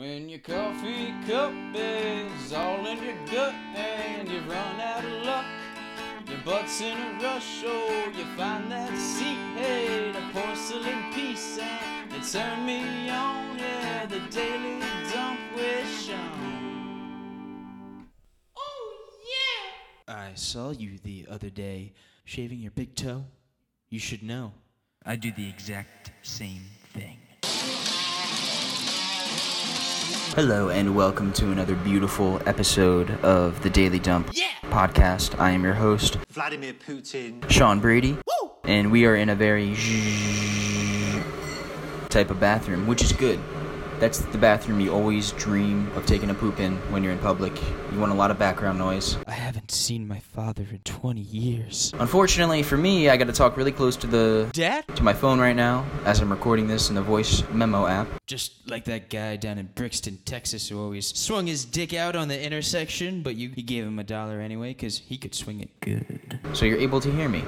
When your coffee cup is all in your gut and you've run out of luck, your butt's in a rush, oh, you find that seat, hey, the porcelain piece, and it turned me on, yeah, the daily dump with Sean. Oh, yeah! I saw you the other day shaving your big toe. You should know. I do the exact same thing. Hello, and welcome to another beautiful episode of the Daily Dump podcast. I am your host, Vladimir Putin. Sean Brady, and we are in a very type of bathroom, which is good. That's the bathroom you always dream of taking a poop in when you're in public. You want a lot of background noise. I haven't seen my father in 20 years. Unfortunately for me, I got to talk really close to the Dad? to my phone right now as I'm recording this in the voice memo app. Just like that guy down in Brixton, Texas, who always swung his dick out on the intersection, but you, you gave him a dollar anyway because he could swing it good. So you're able to hear me.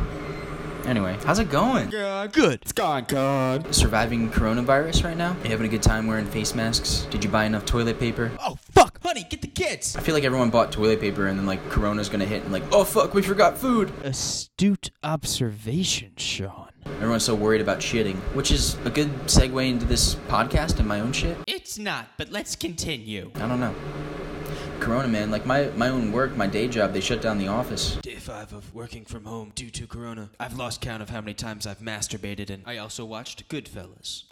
Anyway, how's it going? Yeah, good. It's gone, God. Surviving coronavirus right now? You having a good time wearing face masks? Did you buy enough toilet paper? Oh, fuck, honey, get the kids. I feel like everyone bought toilet paper and then like Corona's gonna hit and like, oh fuck, we forgot food. Astute observation, Sean. Everyone's so worried about shitting, which is a good segue into this podcast and my own shit. It's not, but let's continue. I don't know. Corona, man, like my, my own work, my day job, they shut down the office. Day five of working from home due to Corona. I've lost count of how many times I've masturbated, and I also watched Goodfellas.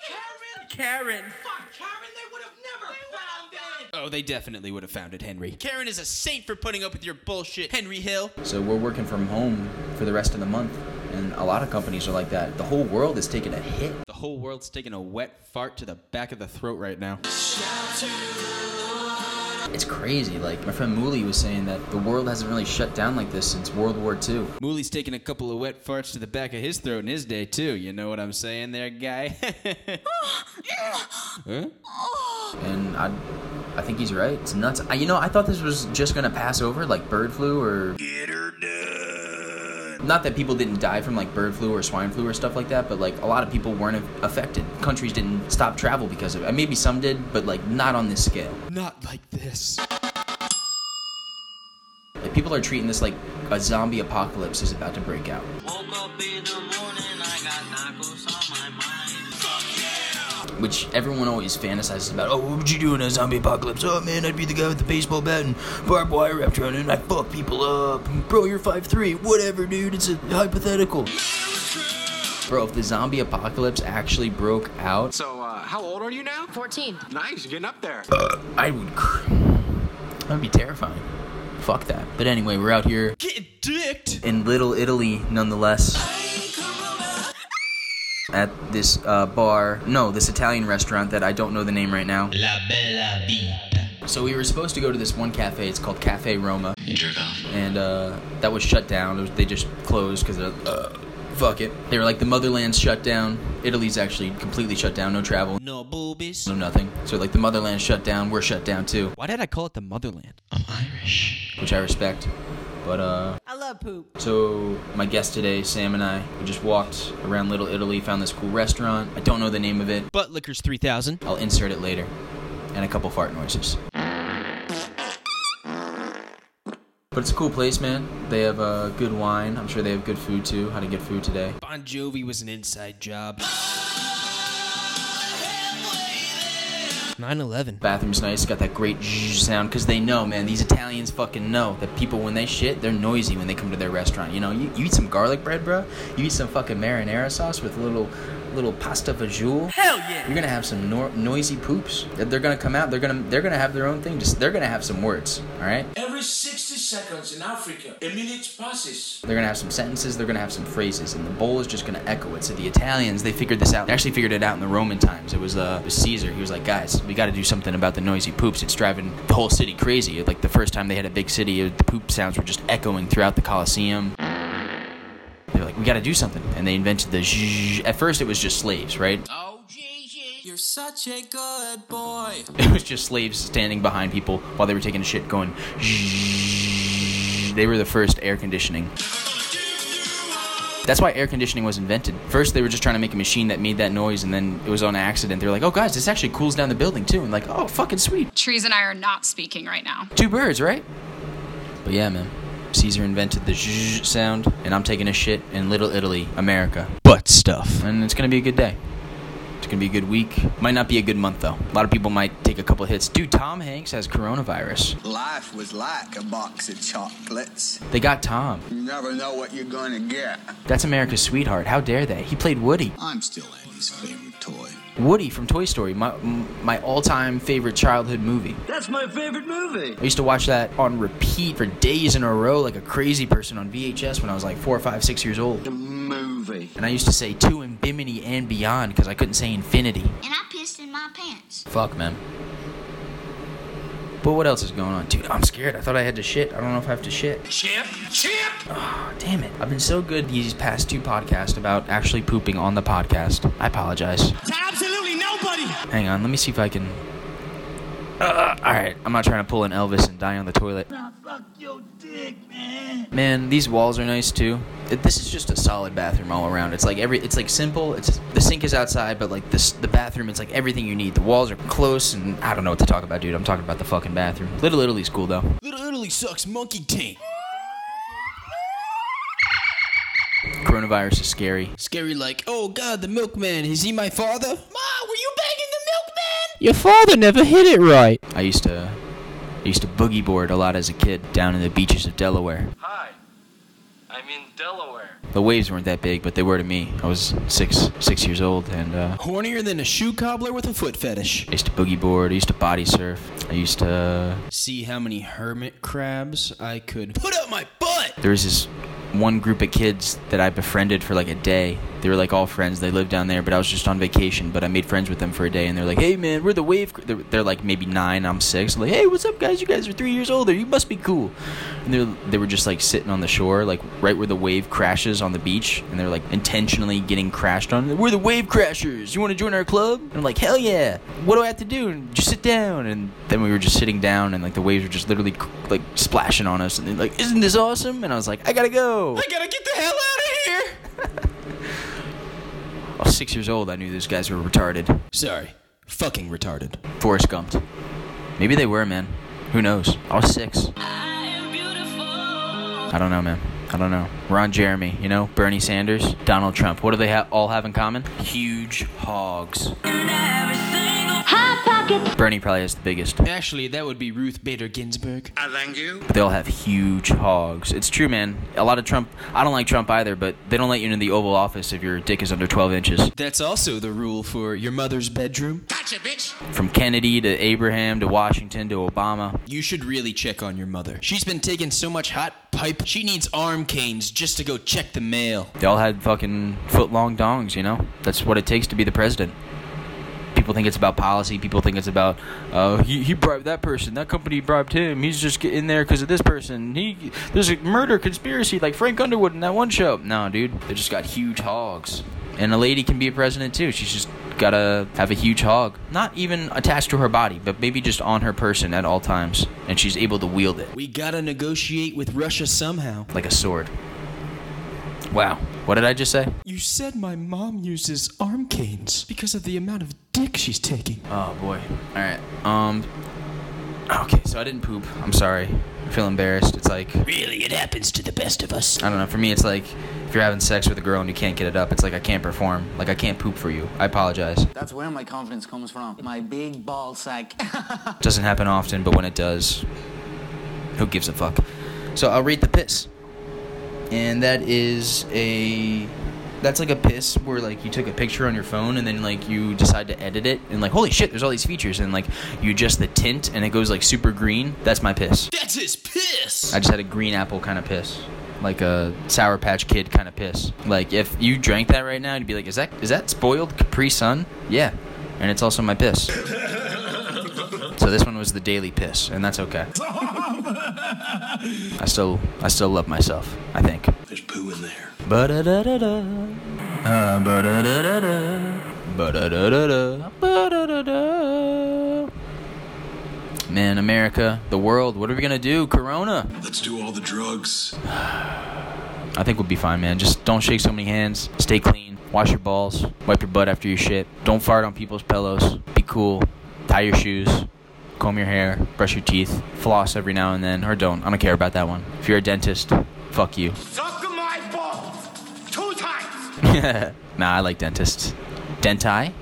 Karen! Karen. Fuck, Karen, they would have never found it! Oh, they definitely would have found it, Henry. Karen is a saint for putting up with your bullshit, Henry Hill. So we're working from home for the rest of the month. And a lot of companies are like that. The whole world is taking a hit. The whole world's taking a wet fart to the back of the throat right now. It's crazy. Like my friend Mooley was saying that the world hasn't really shut down like this since World War II. Mooley's taking a couple of wet farts to the back of his throat in his day, too. You know what I'm saying there, guy? huh? And I, I think he's right. It's nuts. I, you know, I thought this was just gonna pass over, like bird flu or. Get her done. Not that people didn't die from like bird flu or swine flu or stuff like that, but like a lot of people weren't affected. Countries didn't stop travel because of it. Maybe some did, but like not on this scale. Not like this. Like people are treating this like a zombie apocalypse is about to break out. Which everyone always fantasizes about. Oh, what would you do in a zombie apocalypse? Oh man, I'd be the guy with the baseball bat and barbed wire wrapped around it, and I fuck people up. Bro, you're five three. whatever, dude. It's a hypothetical. Bro, if the zombie apocalypse actually broke out, So, uh, how old are you now? 14. Nice, you're getting up there. I would, cr- that would be terrifying. Fuck that. But anyway, we're out here Getting dicked! in Little Italy, nonetheless. At this uh, bar, no, this Italian restaurant that I don't know the name right now. La Bella Vita. So we were supposed to go to this one cafe. It's called Cafe Roma, You jerk off. and uh, that was shut down. It was, they just closed because uh, fuck it. They were like the motherland's shut down. Italy's actually completely shut down. No travel, No boobies. no nothing. So like the motherland's shut down. We're shut down too, Why did I call it the motherland? I'm Irish. which I respect. But uh, I love poop. so my guest today, Sam and I, we just walked around Little Italy, found this cool restaurant. I don't know the name of it. Butt Liquors 3000. I'll insert it later, and a couple fart noises. But it's a cool place, man. They have uh, good wine. I'm sure they have good food too. How to get food today? Bon Jovi was an inside job. 9 11. Bathroom's nice. Got that great sound because they know, man. These Italians fucking know that people when they shit, they're noisy when they come to their restaurant. You know, you, you eat some garlic bread, bro. You eat some fucking marinara sauce with a little little pasta fagioli. Hell yeah! You're gonna have some nor- noisy poops. They're- They're gonna come out. They're gonna they're gonna have their own thing. Just they're gonna have some words. All right. Every 60 seconds in Africa, a minute passes. They're gonna have some sentences. They're gonna have some phrases, and the bowl is just gonna echo it. So the Italians they figured this out. They actually figured it out in the Roman times. It was uh it was Caesar. He was like, guys, we got to do something about the noisy poops. It's driving the whole city crazy. Like the first time they had a big city, it- the poop sounds were just echoing throughout the Colosseum. They're like, we got to do something, and they invented the. Zzzz. At first, it was just slaves, right? Oh. You're such a good boy. It was just slaves standing behind people while they were taking a shit, going. They were the first air conditioning. That's why air conditioning was invented. First, they were just trying to make a machine that made that noise, and then it was on accident. They were like, "Oh, guys, this actually cools down the building too." And like, "Oh, fucking sweet." Trees and I are not speaking right now. Two birds, right? But yeah, man. Caesar invented the zh sound, and I'm taking a shit in Little Italy, America. Butt stuff. And it's gonna be a good day. It's gonna be a good week. Might not be a good month though. A lot of people might take a couple hits. Dude, Tom Hanks has coronavirus. Life was like a box of chocolates. They got Tom. You never know what you're gonna get. That's America's sweetheart. How dare they? He played Woody. I'm still Andy's favorite. Woody from Toy Story, my my all-time favorite childhood movie. That's my favorite movie. I used to watch that on repeat for days in a row, like a crazy person on VHS when I was like four, five, six years old. The movie. And I used to say to Bimini and beyond because I couldn't say infinity. And I pissed in my pants. Fuck, man. But what else is going on? Dude, I'm scared. I thought I had to shit. I don't know if I have to shit. Chip, chip. Oh, damn it. I've been so good these past two podcasts about actually pooping on the podcast. I apologize. To absolutely nobody. Hang on, let me see if I can. Uh, Alright, I'm not trying to pull an Elvis and die on the toilet. Nah, fuck dick, man. Man, these walls are nice too. It, this is just a solid bathroom all around. It's like every, it's like simple. It's the sink is outside, but like this, the bathroom, it's like everything you need. The walls are close, and I don't know what to talk about, dude. I'm talking about the fucking bathroom. Little Italy's cool though. Little Italy sucks monkey taint. Coronavirus is scary. Scary like, oh god, the milkman, is he my father? Ma, were you banging the milkman? Your father never hit it right. I used to, I used to boogie board a lot as a kid down in the beaches of Delaware. Hi, I'm in Delaware. The waves weren't that big, but they were to me. I was six, six years old, and uh, Hornier than a shoe cobbler with a foot fetish. I used to boogie board. I used to body surf. I used to. See how many hermit crabs I could put up my butt. There was this one group of kids that I befriended for like a day. They were like all friends. They lived down there, but I was just on vacation. But I made friends with them for a day, and they're like, "Hey man, we're the wave." They're, they're like maybe nine. I'm six. I'm like, "Hey, what's up, guys? You guys are three years older. You must be cool." And they they were just like sitting on the shore, like right where the wave crashes on the beach, and they're like intentionally getting crashed on. We're the wave crashers. You want to join our club? And I'm like, "Hell yeah! What do I have to do?" And just sit down. And then we were just sitting down, and like the waves were just literally like splashing on us, and they're like, "Isn't this awesome?" And I was like, "I gotta go." I gotta get the hell out of here. I six years old. I knew those guys were retarded. Sorry, fucking retarded. Forrest Gumped. Maybe they were, man. Who knows? I was six. I don't know, man. I don't know. Ron Jeremy, you know, Bernie Sanders, Donald Trump. What do they ha- all have in common? Huge hogs. Hot. Bernie probably has the biggest. Actually, that would be Ruth Bader Ginsburg. I thank you. But they all have huge hogs. It's true, man. A lot of Trump. I don't like Trump either, but they don't let you into the Oval Office if your dick is under 12 inches. That's also the rule for your mother's bedroom. Gotcha, bitch. From Kennedy to Abraham to Washington to Obama. You should really check on your mother. She's been taking so much hot pipe, she needs arm canes just to go check the mail. They all had fucking foot long dongs, you know? That's what it takes to be the president. People think it's about policy. People think it's about, uh, he, he bribed that person. That company bribed him. He's just getting there because of this person. He There's a murder conspiracy like Frank Underwood in that one show. No, dude. They just got huge hogs. And a lady can be a president too. She's just gotta have a huge hog. Not even attached to her body, but maybe just on her person at all times. And she's able to wield it We gotta negotiate with Russia somehow. like a sword. Wow. What did I just say? You said my mom uses arm canes because of the amount of dick she's taking. Oh boy. All right. Um. Okay, so I didn't poop. I'm sorry. I feel embarrassed. It's like Really, it happens to the best of us. I don't know. For me, it's like if you're having sex with a girl and you can't get it up, it's like I can't perform. Like I can't poop for you. I apologize. That's where my confidence comes from. My big ball sack. Doesn't happen often, but when it does, who gives a fuck? So I'll read the piss, and that is a that's like a piss where like you took a picture on your phone and then like you decide to edit it and like holy shit, there's all these features and like you adjust the tint and it goes like super green. That's my piss. That's his piss! I just had a green apple kind of piss. Like a Sour Patch Kid kind of piss. Like if you drank that right now, you'd be like, "Is that is that spoiled Capri Sun?" Yeah, and it's also my piss. so this one was the daily piss, and that's okay. I still I still love myself. I think. There's poo in there. Ba-da-da-da-da. Uh, ba-da-da-da-da. Ba-da-da-da-da. Ba-da-da-da. Man, America, the world, what are we gonna do? Corona. Let's do all the drugs. I think we'll be fine, man. Just don't shake so many hands. Stay clean. Wash your balls. Wipe your butt after you shit. Don't fart on people's pillows. Be cool. Tie your shoes. Comb your hair. Brush your teeth. Floss every now and then. Or don't. I don't care about that one. If you're a dentist, fuck you. Suck nah, I like dentists. Dentai?